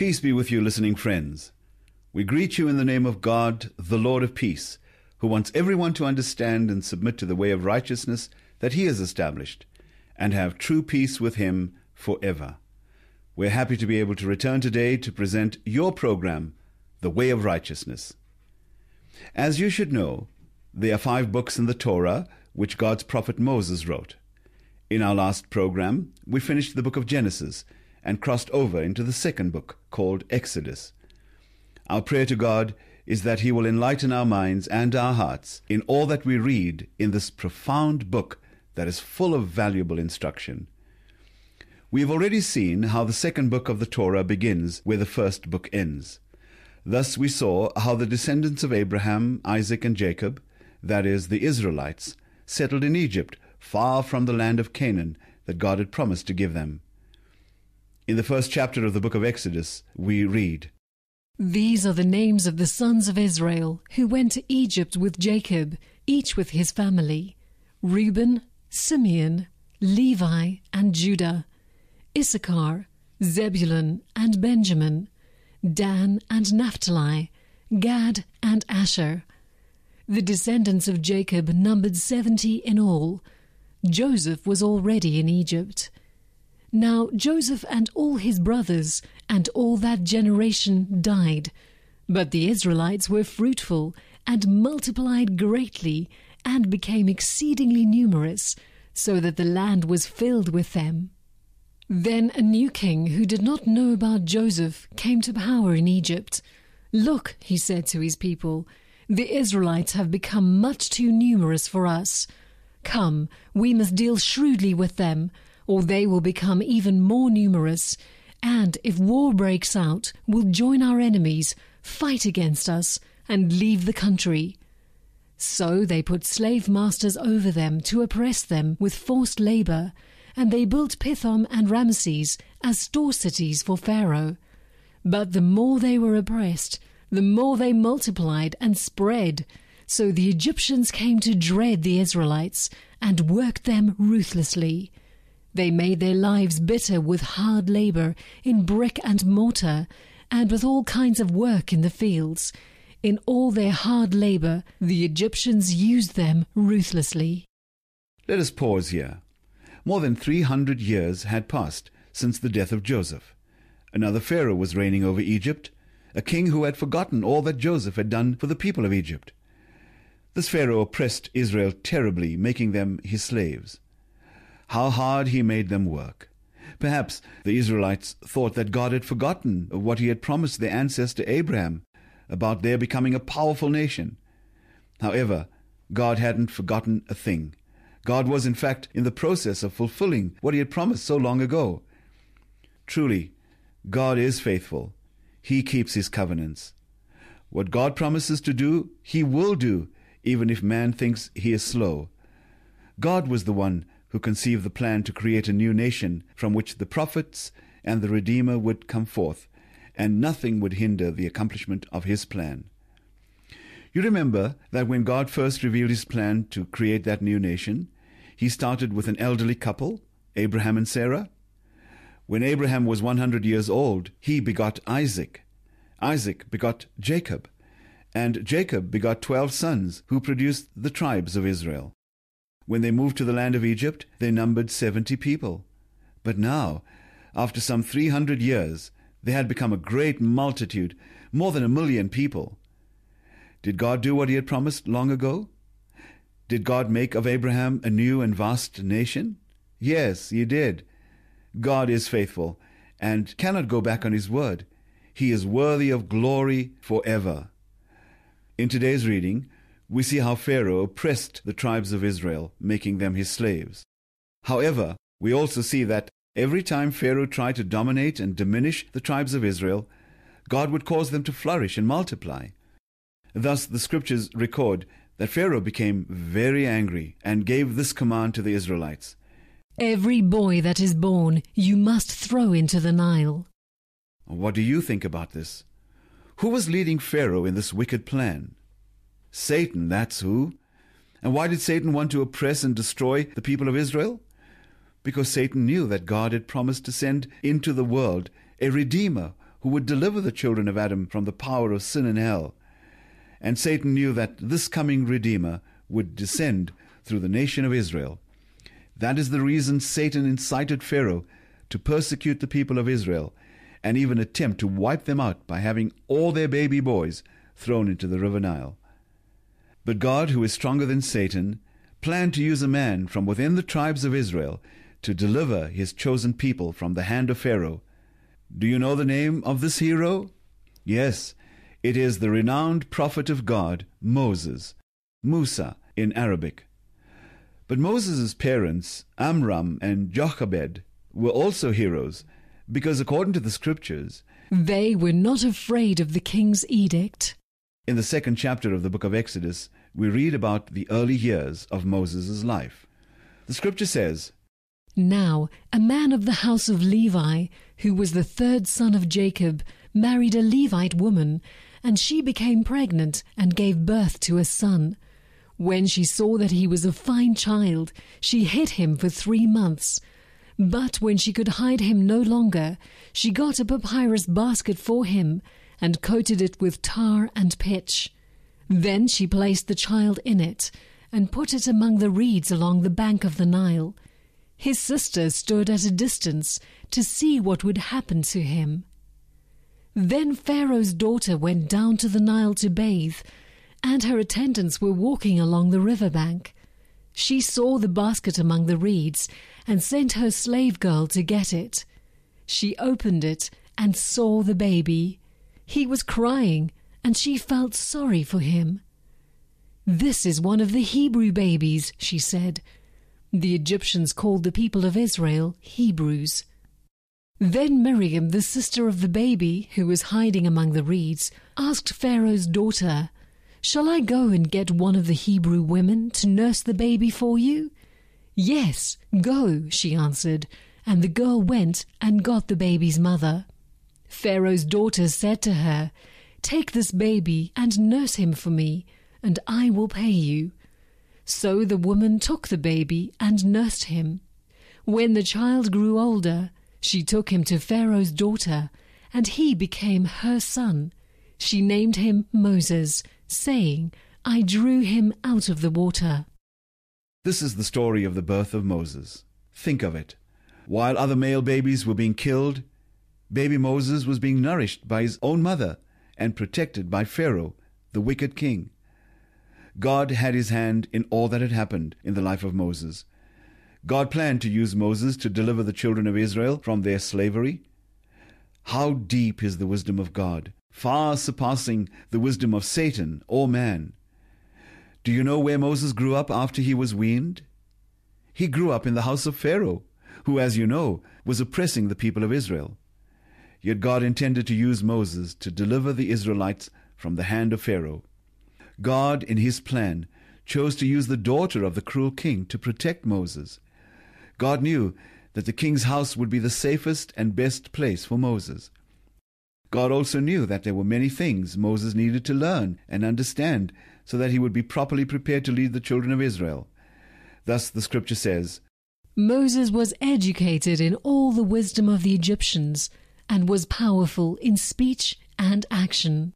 Peace be with you, listening friends. We greet you in the name of God, the Lord of peace, who wants everyone to understand and submit to the way of righteousness that he has established, and have true peace with him forever. We're happy to be able to return today to present your program, The Way of Righteousness. As you should know, there are five books in the Torah which God's prophet Moses wrote. In our last program, we finished the book of Genesis and crossed over into the second book called Exodus. Our prayer to God is that He will enlighten our minds and our hearts in all that we read in this profound book that is full of valuable instruction. We have already seen how the second book of the Torah begins where the first book ends. Thus we saw how the descendants of Abraham, Isaac, and Jacob, that is, the Israelites, settled in Egypt, far from the land of Canaan that God had promised to give them. In the first chapter of the book of Exodus, we read, These are the names of the sons of Israel who went to Egypt with Jacob, each with his family Reuben, Simeon, Levi, and Judah, Issachar, Zebulun, and Benjamin, Dan and Naphtali, Gad and Asher. The descendants of Jacob numbered seventy in all. Joseph was already in Egypt. Now Joseph and all his brothers and all that generation died. But the Israelites were fruitful and multiplied greatly and became exceedingly numerous, so that the land was filled with them. Then a new king who did not know about Joseph came to power in Egypt. Look, he said to his people, the Israelites have become much too numerous for us. Come, we must deal shrewdly with them or they will become even more numerous, and if war breaks out, will join our enemies, fight against us, and leave the country. So they put slave masters over them to oppress them with forced labor, and they built Pithom and Ramesses as store cities for Pharaoh. But the more they were oppressed, the more they multiplied and spread. So the Egyptians came to dread the Israelites and worked them ruthlessly. They made their lives bitter with hard labor in brick and mortar, and with all kinds of work in the fields. In all their hard labor, the Egyptians used them ruthlessly. Let us pause here. More than 300 years had passed since the death of Joseph. Another Pharaoh was reigning over Egypt, a king who had forgotten all that Joseph had done for the people of Egypt. This Pharaoh oppressed Israel terribly, making them his slaves how hard he made them work. Perhaps the Israelites thought that God had forgotten what he had promised their ancestor Abraham about their becoming a powerful nation. However, God hadn't forgotten a thing. God was, in fact, in the process of fulfilling what he had promised so long ago. Truly, God is faithful. He keeps his covenants. What God promises to do, he will do, even if man thinks he is slow. God was the one who conceived the plan to create a new nation from which the prophets and the Redeemer would come forth, and nothing would hinder the accomplishment of his plan. You remember that when God first revealed his plan to create that new nation, he started with an elderly couple, Abraham and Sarah. When Abraham was 100 years old, he begot Isaac. Isaac begot Jacob, and Jacob begot 12 sons who produced the tribes of Israel. When they moved to the land of Egypt, they numbered seventy people. But now, after some three hundred years, they had become a great multitude, more than a million people. Did God do what he had promised long ago? Did God make of Abraham a new and vast nation? Yes, he did. God is faithful and cannot go back on his word. He is worthy of glory forever. In today's reading, we see how Pharaoh oppressed the tribes of Israel, making them his slaves. However, we also see that every time Pharaoh tried to dominate and diminish the tribes of Israel, God would cause them to flourish and multiply. Thus, the scriptures record that Pharaoh became very angry and gave this command to the Israelites Every boy that is born you must throw into the Nile. What do you think about this? Who was leading Pharaoh in this wicked plan? Satan, that's who. And why did Satan want to oppress and destroy the people of Israel? Because Satan knew that God had promised to send into the world a Redeemer who would deliver the children of Adam from the power of sin and hell. And Satan knew that this coming Redeemer would descend through the nation of Israel. That is the reason Satan incited Pharaoh to persecute the people of Israel and even attempt to wipe them out by having all their baby boys thrown into the river Nile. But God, who is stronger than Satan, planned to use a man from within the tribes of Israel to deliver his chosen people from the hand of Pharaoh. Do you know the name of this hero? Yes, it is the renowned prophet of God, Moses, Musa in Arabic. But Moses' parents, Amram and Jochebed, were also heroes, because according to the scriptures, they were not afraid of the king's edict. In the second chapter of the book of Exodus, we read about the early years of Moses' life. The scripture says, Now a man of the house of Levi, who was the third son of Jacob, married a Levite woman, and she became pregnant and gave birth to a son. When she saw that he was a fine child, she hid him for three months. But when she could hide him no longer, she got a papyrus basket for him and coated it with tar and pitch. Then she placed the child in it and put it among the reeds along the bank of the Nile. His sister stood at a distance to see what would happen to him. Then Pharaoh's daughter went down to the Nile to bathe, and her attendants were walking along the river bank. She saw the basket among the reeds and sent her slave girl to get it. She opened it and saw the baby. He was crying, and she felt sorry for him. This is one of the Hebrew babies, she said. The Egyptians called the people of Israel Hebrews. Then Miriam, the sister of the baby, who was hiding among the reeds, asked Pharaoh's daughter, Shall I go and get one of the Hebrew women to nurse the baby for you? Yes, go, she answered, and the girl went and got the baby's mother. Pharaoh's daughter said to her, Take this baby and nurse him for me, and I will pay you. So the woman took the baby and nursed him. When the child grew older, she took him to Pharaoh's daughter, and he became her son. She named him Moses, saying, I drew him out of the water. This is the story of the birth of Moses. Think of it. While other male babies were being killed, baby Moses was being nourished by his own mother and protected by Pharaoh, the wicked king. God had his hand in all that had happened in the life of Moses. God planned to use Moses to deliver the children of Israel from their slavery. How deep is the wisdom of God, far surpassing the wisdom of Satan or man. Do you know where Moses grew up after he was weaned? He grew up in the house of Pharaoh, who, as you know, was oppressing the people of Israel. Yet God intended to use Moses to deliver the Israelites from the hand of Pharaoh. God, in his plan, chose to use the daughter of the cruel king to protect Moses. God knew that the king's house would be the safest and best place for Moses. God also knew that there were many things Moses needed to learn and understand so that he would be properly prepared to lead the children of Israel. Thus the scripture says, Moses was educated in all the wisdom of the Egyptians and was powerful in speech and action.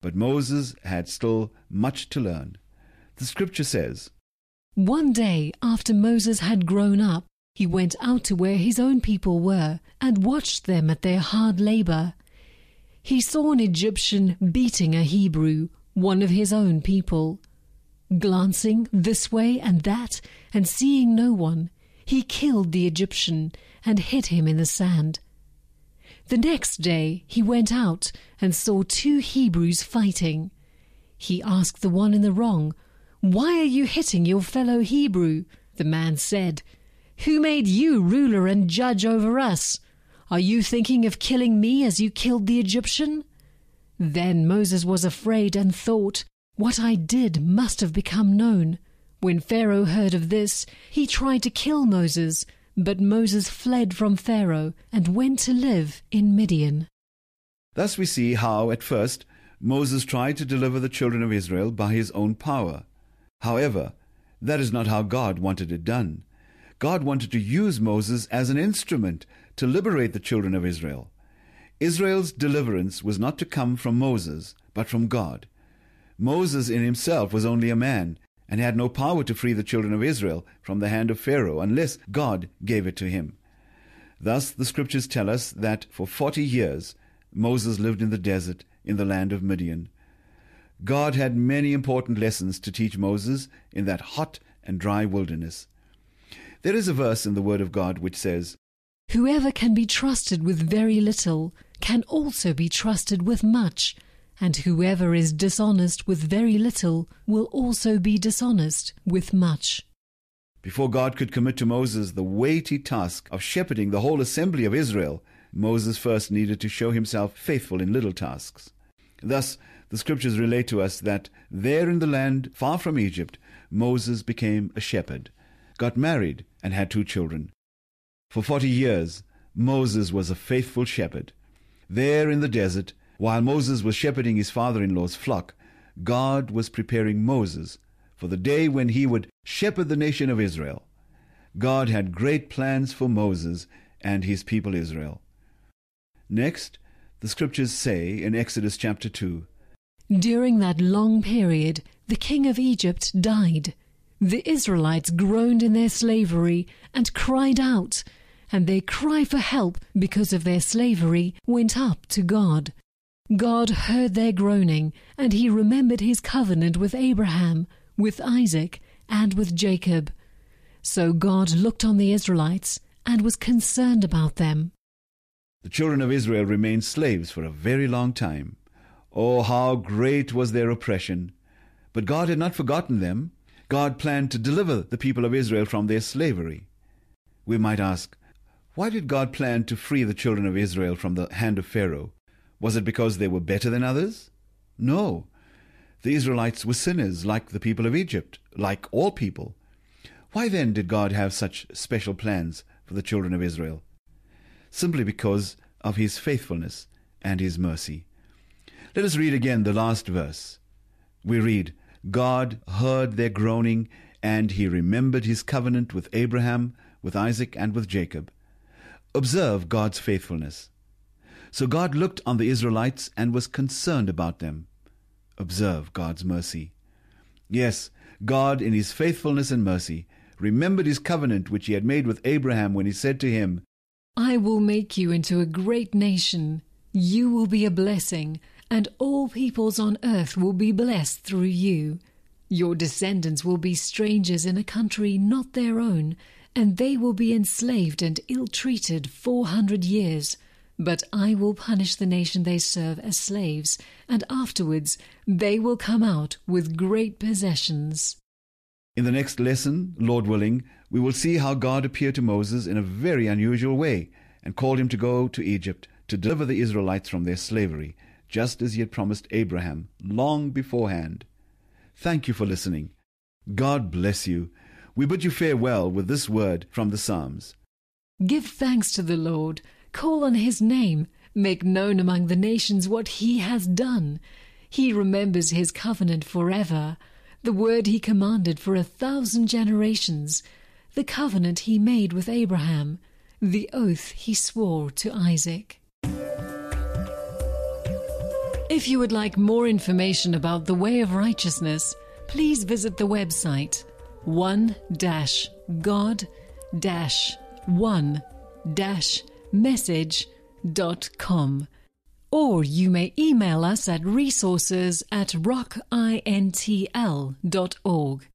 But Moses had still much to learn. The scripture says, One day after Moses had grown up, he went out to where his own people were and watched them at their hard labor. He saw an Egyptian beating a Hebrew, one of his own people. Glancing this way and that and seeing no one, he killed the Egyptian and hid him in the sand. The next day he went out and saw two Hebrews fighting. He asked the one in the wrong, Why are you hitting your fellow Hebrew? The man said, Who made you ruler and judge over us? Are you thinking of killing me as you killed the Egyptian? Then Moses was afraid and thought, What I did must have become known. When Pharaoh heard of this, he tried to kill Moses, but Moses fled from Pharaoh and went to live in Midian. Thus we see how, at first, Moses tried to deliver the children of Israel by his own power. However, that is not how God wanted it done. God wanted to use Moses as an instrument to liberate the children of Israel. Israel's deliverance was not to come from Moses, but from God. Moses in himself was only a man and had no power to free the children of Israel from the hand of Pharaoh unless God gave it to him. Thus, the scriptures tell us that for forty years Moses lived in the desert in the land of Midian. God had many important lessons to teach Moses in that hot and dry wilderness. There is a verse in the Word of God which says, Whoever can be trusted with very little can also be trusted with much, and whoever is dishonest with very little will also be dishonest with much. Before God could commit to Moses the weighty task of shepherding the whole assembly of Israel, Moses first needed to show himself faithful in little tasks. Thus, the scriptures relate to us that there in the land far from Egypt, Moses became a shepherd, got married, and had two children. For forty years, Moses was a faithful shepherd. There in the desert, while Moses was shepherding his father in law's flock, God was preparing Moses for the day when he would shepherd the nation of Israel. God had great plans for Moses and his people Israel. Next, the scriptures say in Exodus chapter 2 During that long period, the king of Egypt died. The Israelites groaned in their slavery and cried out, and their cry for help because of their slavery went up to God. God heard their groaning, and he remembered his covenant with Abraham, with Isaac, and with Jacob. So God looked on the Israelites and was concerned about them. The children of Israel remained slaves for a very long time. Oh, how great was their oppression! But God had not forgotten them. God planned to deliver the people of Israel from their slavery. We might ask, why did God plan to free the children of Israel from the hand of Pharaoh? Was it because they were better than others? No. The Israelites were sinners like the people of Egypt, like all people. Why then did God have such special plans for the children of Israel? Simply because of his faithfulness and his mercy. Let us read again the last verse. We read, God heard their groaning, and he remembered his covenant with Abraham, with Isaac, and with Jacob. Observe God's faithfulness. So God looked on the Israelites and was concerned about them. Observe God's mercy. Yes, God, in his faithfulness and mercy, remembered his covenant which he had made with Abraham when he said to him, I will make you into a great nation. You will be a blessing, and all peoples on earth will be blessed through you. Your descendants will be strangers in a country not their own, and they will be enslaved and ill treated four hundred years. But I will punish the nation they serve as slaves, and afterwards they will come out with great possessions. In the next lesson, Lord willing, we will see how God appeared to Moses in a very unusual way and called him to go to Egypt to deliver the Israelites from their slavery, just as he had promised Abraham long beforehand. Thank you for listening. God bless you. We bid you farewell with this word from the Psalms. Give thanks to the Lord, call on his name, make known among the nations what he has done. He remembers his covenant forever, the word he commanded for a thousand generations, the covenant he made with Abraham, the oath he swore to Isaac. If you would like more information about the way of righteousness, please visit the website one-god-one-message.com or you may email us at resources at rockintl.org.